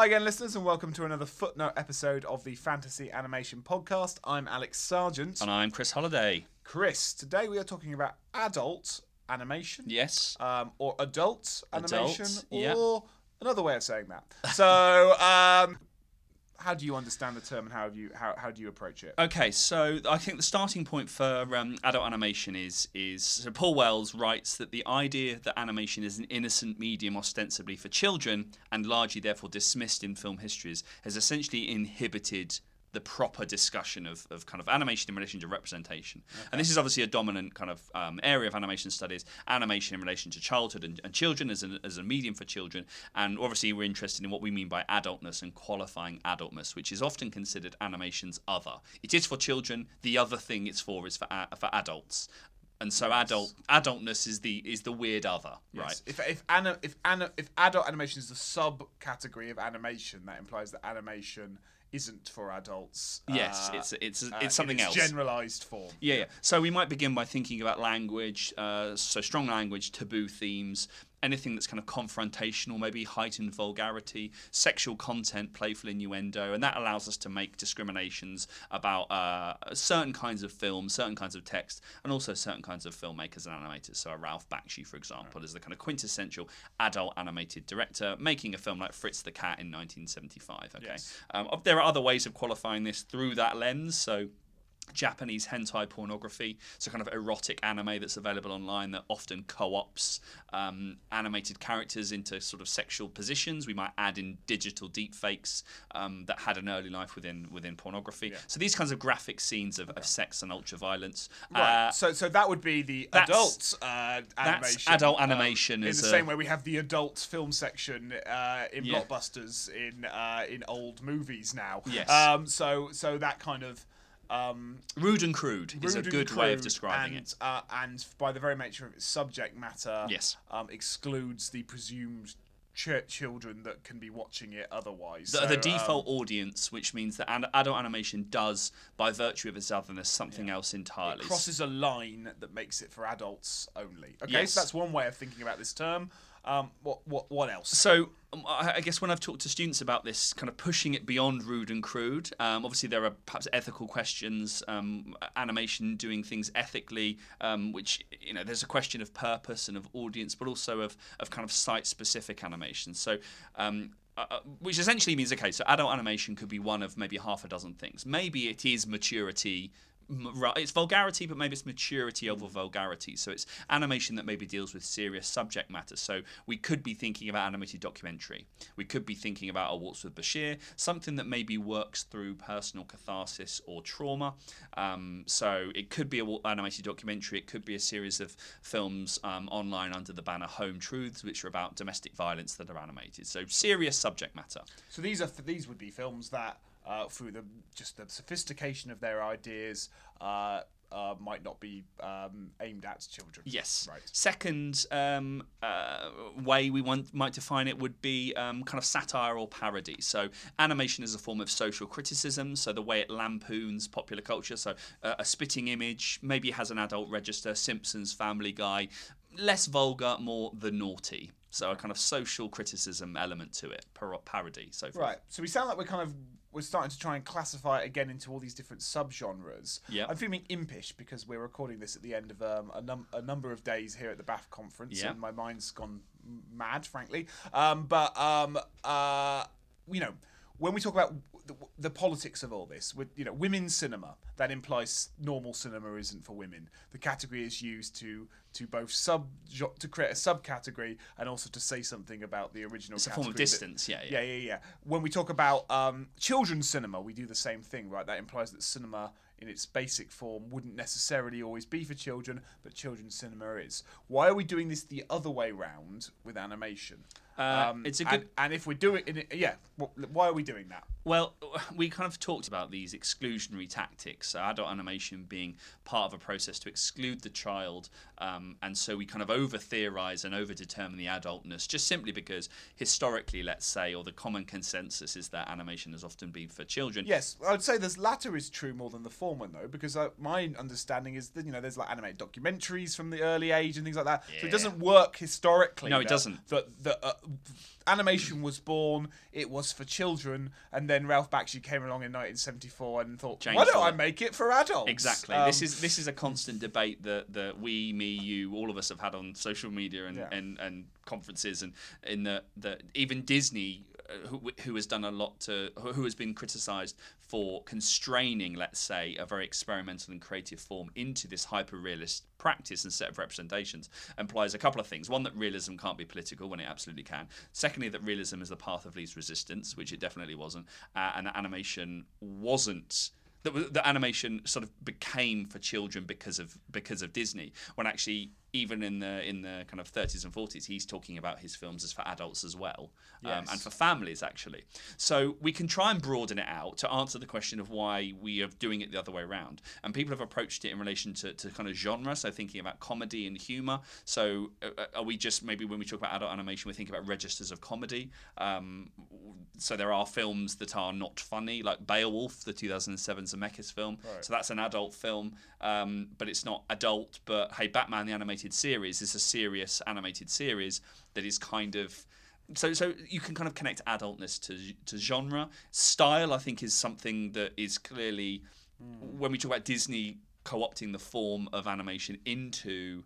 Hi again, listeners, and welcome to another footnote episode of the Fantasy Animation Podcast. I'm Alex Sergeant. And I'm Chris Holliday. Chris, today we are talking about adult animation. Yes. Um, or adult animation. Adult, yeah. Or another way of saying that. So, um, how do you understand the term and how, have you, how, how do you approach it? Okay, so I think the starting point for um, adult animation is is so Paul Wells writes that the idea that animation is an innocent medium ostensibly for children and largely therefore dismissed in film histories has essentially inhibited the proper discussion of, of kind of animation in relation to representation. And this is obviously a dominant kind of um, area of animation studies, animation in relation to childhood and, and children as, an, as a medium for children. And obviously, we're interested in what we mean by adultness and qualifying adultness, which is often considered animation's other. It is for children, the other thing it's for is for, a- for adults. And so adult adultness is the is the weird other, right? If if ana, if ana, if adult animation is the subcategory of animation, that implies that animation isn't for adults. Yes, uh, it's it's uh, it's something in its else. Generalized form. Yeah, yeah. So we might begin by thinking about language, uh, so strong language, taboo themes, anything that's kind of confrontational, maybe heightened vulgarity, sexual content, playful innuendo, and that allows us to make discriminations about uh, certain kinds of films, certain kinds of text, and also certain kinds of filmmakers and animators. So a Ralph Bakshi, for example, is the kind of quintessential adult animated director making a film like Fritz the Cat in 1975. Okay, Yes. um, there are other ways of qualifying this through that lens. So. Japanese hentai pornography, so kind of erotic anime that's available online that often co-ops um, animated characters into sort of sexual positions. We might add in digital deepfakes um, that had an early life within within pornography. So these kinds of graphic scenes of, of sex and ultra violence. Right. Uh, so so that would be the that's- adult uh, animation. adult um, animation in the same way we have the adult film section uh, in Yeah. blockbusters in uh, in old movies now. Yes. Um, so so that kind of. Um, rude and crude is a rude good way of describing and, it. Uh, and by the very nature of its subject matter, Yes. um, excludes the presumed ch- children that can be watching it otherwise. The, So, the um, default audience, which means that an- adult animation does, by virtue of its otherness, something else entirely. It crosses a line that makes it for adults only. Okay, Yes. so that's one way of thinking about this term. Um, what what what else? So um, I guess when I've talked to students about this, kind of pushing it beyond rude and crude, um, obviously there are perhaps ethical questions, um, animation doing things ethically, um, which you know there's a question of purpose and of audience, but also of of kind of site-specific animation. So. Uh, uh, which essentially means okay, so adult animation could be one of maybe half a dozen things. Maybe it is maturity it's vulgarity, but maybe it's maturity over vulgarity. So it's animation that maybe deals with serious subject matter. So we could be thinking about animated documentary. We could be thinking about a Waltz with Bashir, something that maybe works through personal catharsis or trauma. Um, so it could be an animated documentary. It could be a series of films um, online under the banner Home Truths, which are about domestic violence that are animated. So serious subject matter. So these are these would be films that, uh, through the just the sophistication of their ideas, uh, uh, might not be um, aimed at children. Yes. Right. Second um, uh, way we want, might define it would be um, kind of satire or parody. So animation is a form of social criticism. So the way it lampoons popular culture. So uh, a spitting image maybe has an adult register. Simpsons, Family Guy, less vulgar, more the naughty. So a kind of social criticism element to it, par- parody. So forth. Right. So we sound like we're kind of we're starting to try and classify it again into all these different subgenres. Yeah. I'm feeling impish because we're recording this at the end of um, a, num- a number of days here at the Bath conference, Yeah. and my mind's gone mad, frankly. Um, but um, uh, you know, when we talk about the, the politics of all this, with you know, women's cinema, that implies normal cinema isn't for women. The category is used to to both sub to create a subcategory and also to say something about the original. It's a form of category that- distance. Yeah, yeah. yeah, yeah, yeah. When we talk about um, children's cinema, we do the same thing, right? That implies that cinema in its basic form wouldn't necessarily always be for children, but children's cinema is. Why are we doing this the other way round with animation? Uh, it's a good- and, and if we're doing it, yeah, why are we doing that? Well, we kind of talked about these exclusionary tactics, adult animation being part of a process to exclude the child, um, and so we kind of over theorize and over determine the adultness just simply because historically, let's say, or the common consensus is that animation has often been for children. Yes, I would say this latter is true more than the former, though, because uh, my understanding is that you know there's like animated documentaries from the early age and things like that. So it doesn't work historically. No, it that- doesn't. That that uh, animation was born. It was for children, and then Ralph Bakshi came along in 1974 and thought, Changed "Why don't I make it for adults?" Exactly. Um, this is this is a constant debate that, that we, me, you, all of us have had on social media and, Yeah. and, and conferences, and in the that even Disney, who, who has done a lot to, who has been criticised for constraining, let's say, a very experimental and creative form into this hyper realist practice and set of representations, implies a couple of things. One, that realism can't be political when it absolutely can. Secondly, that realism is the path of least resistance, which it definitely wasn't, uh, and that animation wasn't that the animation sort of became for children because of because of Disney. When actually, even in the in the kind of 30s and 40s, he's talking about his films as for adults as well, um, and for families actually. So we can try and broaden it out to answer the question of why we are doing it the other way around. And people have approached it in relation to, to kind of genre, so thinking about comedy and humor. So uh, are we just maybe when we talk about adult animation, we think about registers of comedy? Um, so there are films that are not funny, like Beowulf, the 2007 Zemeckis film. So that's an adult film, um, but it's not adult. But hey, Batman the animated series is a serious animated series that is kind of so so you can kind of connect adultness to to genre. Style, I think, is something that is clearly when we talk about Disney co-opting the form of animation into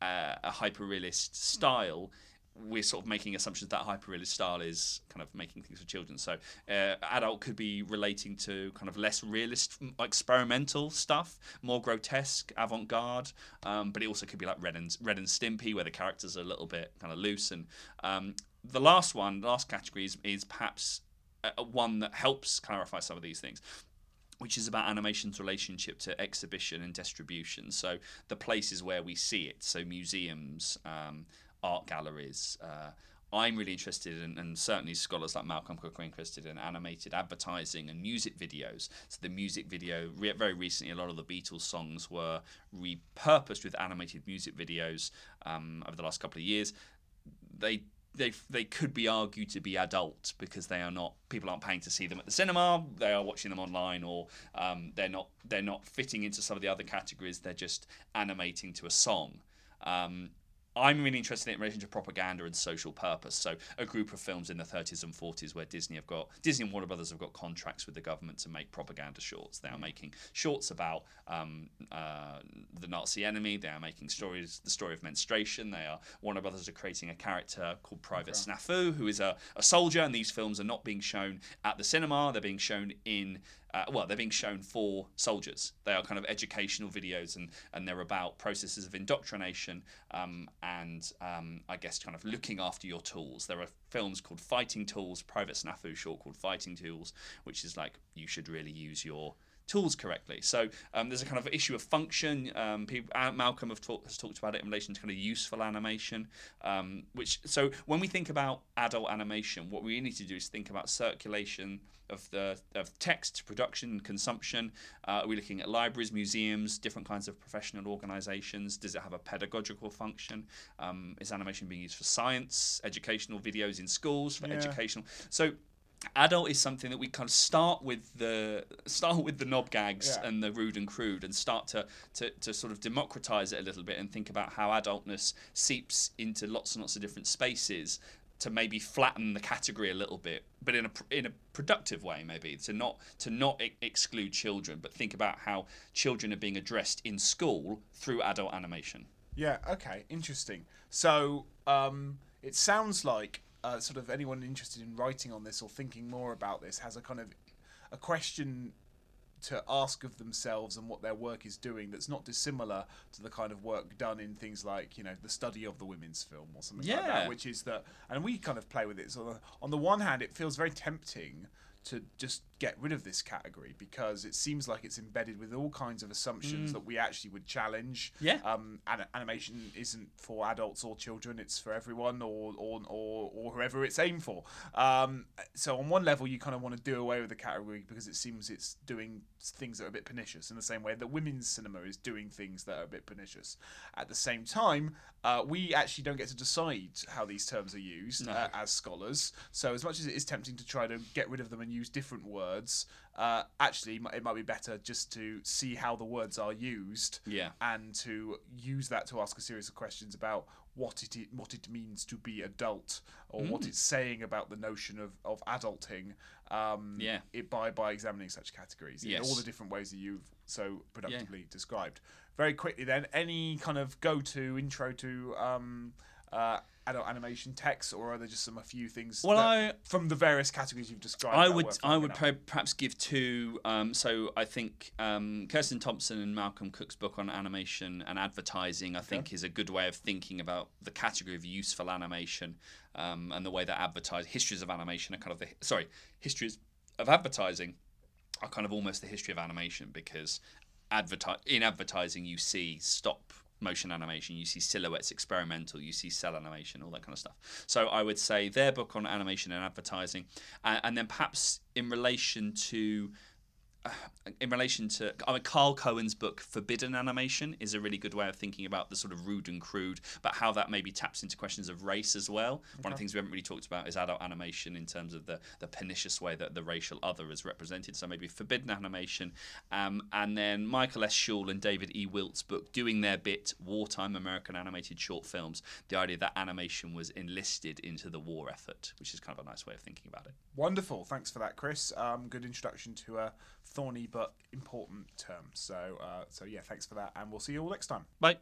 uh, a hyper-realist style. We're sort of making assumptions that hyper-realist style is kind of making things for children. So, uh, adult could be relating to kind of less realist, experimental stuff, more grotesque, avant-garde. Um, but it also could be like Ren and Ren and Stimpy, where the characters are a little bit kind of loose. And um, the last one, the last category is, is perhaps a, a one that helps clarify some of these things which is about animation's relationship to exhibition and distribution. So the places where we see it, so museums, um, art galleries. Uh, I'm really interested in, and certainly scholars like Malcolm Cook are interested in animated advertising and music videos. So the music video, re- very recently, a lot of the Beatles songs were repurposed with animated music videos um, over the last couple of years. They they they could be argued to be adult because they are not people aren't paying to see them at the cinema they are watching them online or um, they're not they're not fitting into some of the other categories they're just animating to a song um, I'm really interested in relation to propaganda and social purpose. So a group of films in the 30s and 40s where Disney have got Disney and Warner Brothers have got contracts with the government to make propaganda shorts. They are making shorts about um, uh, the Nazi enemy. They are making stories, the story of menstruation. They are Warner Brothers are creating a character called Private Snafu, who is a, a soldier. And these films are not being shown at the cinema. They're being shown in uh, well, they're being shown for soldiers. They are kind of educational videos, and and they're about processes of indoctrination um, and um, I guess kind of looking after your tools. There are films called Fighting Tools, Private Snafu short called Fighting Tools, which is like you should really use your tools correctly. So um, there's a kind of issue of function. Um, people, uh, Malcolm have talk, has talked about it in relation to kind of useful animation. Um, which so when we think about adult animation, what we need to do is think about circulation of the of text production and consumption. Uh, are we looking at libraries, museums, different kinds of professional organisations? Does it have a pedagogical function? Um, is animation being used for science, educational videos in schools for Yeah. educational? So adult is something that we kind of start with the start with the knob gags Yeah. and the rude and crude and start to, to to sort of democratize it a little bit and think about how adultness seeps into lots and lots of different spaces to maybe flatten the category a little bit but in a in a productive way maybe to not to not e- exclude children but think about how children are being addressed in school through adult animation Yeah. Okay. Interesting. So um, it sounds like uh, sort of anyone interested in writing on this or thinking more about this has a kind of a question to ask of themselves and what their work is doing that's not dissimilar to the kind of work done in things like you know the study of the women's film or something like Yeah. that which is that and we kind of play with it so on the one hand it feels very tempting to just get rid of this category because it seems like it's embedded with all kinds of assumptions that we actually would challenge Yeah. um, an- animation isn't for adults or children; it's for everyone or or or, or whoever it's aimed for. Um, so on one level, you kind of want to do away with the category because it seems it's doing things that are a bit pernicious. In the same way that women's cinema is doing things that are a bit pernicious. At the same time, uh, we actually don't get to decide how these terms are used No. uh, as scholars. So as much as it is tempting to try to get rid of them and use different words, uh, actually it might be better just to see how the words are used Yeah. and to use that to ask a series of questions about what it i- what it means to be adult or what Mm. it's saying about the notion of, of adulting um, Yeah. it by by examining such categories in all the different ways that you've so productively described. Very quickly then, any kind of go to intro to um, uh, adult animation text, or are there just some a few things Well, I- from the various categories you've described? I would I would perhaps give two. Um, so I think um, Kirsten Thompson and Malcolm Cook's book on animation and advertising, I think, is a good way of thinking about the category of useful animation um, and the way that advertise histories of animation are kind of the sorry histories of advertising are kind of almost the history of animation because adverti- in advertising you see stop motion animation you see silhouettes experimental you see cel animation all that kind of stuff. So i would say their book on animation and advertising and, and then perhaps in relation to uh, in relation to I mean, Karl Cohen's book Forbidden Animation is a really good way of thinking about the sort of rude and crude, but how that maybe taps into questions of race as well. One of the things we haven't really talked about is adult animation in terms of the, the pernicious way that the racial other is represented. So maybe Forbidden Animation, um, and then Michael S. Shull and David E. Wilt's book doing their bit, wartime American animated short films. The idea that animation was enlisted into the war effort, which is kind of a nice way of thinking about it. Wonderful. Thanks for that, Chris. Um, good introduction to a thorny but important term. So, uh, so yeah, thanks for that, and we'll see you all next time. Bye.